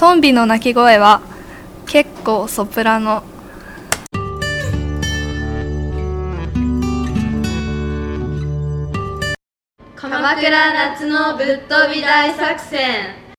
トンビの鳴き声は結構ソプラノ。鎌倉夏のぶっ飛び大作戦。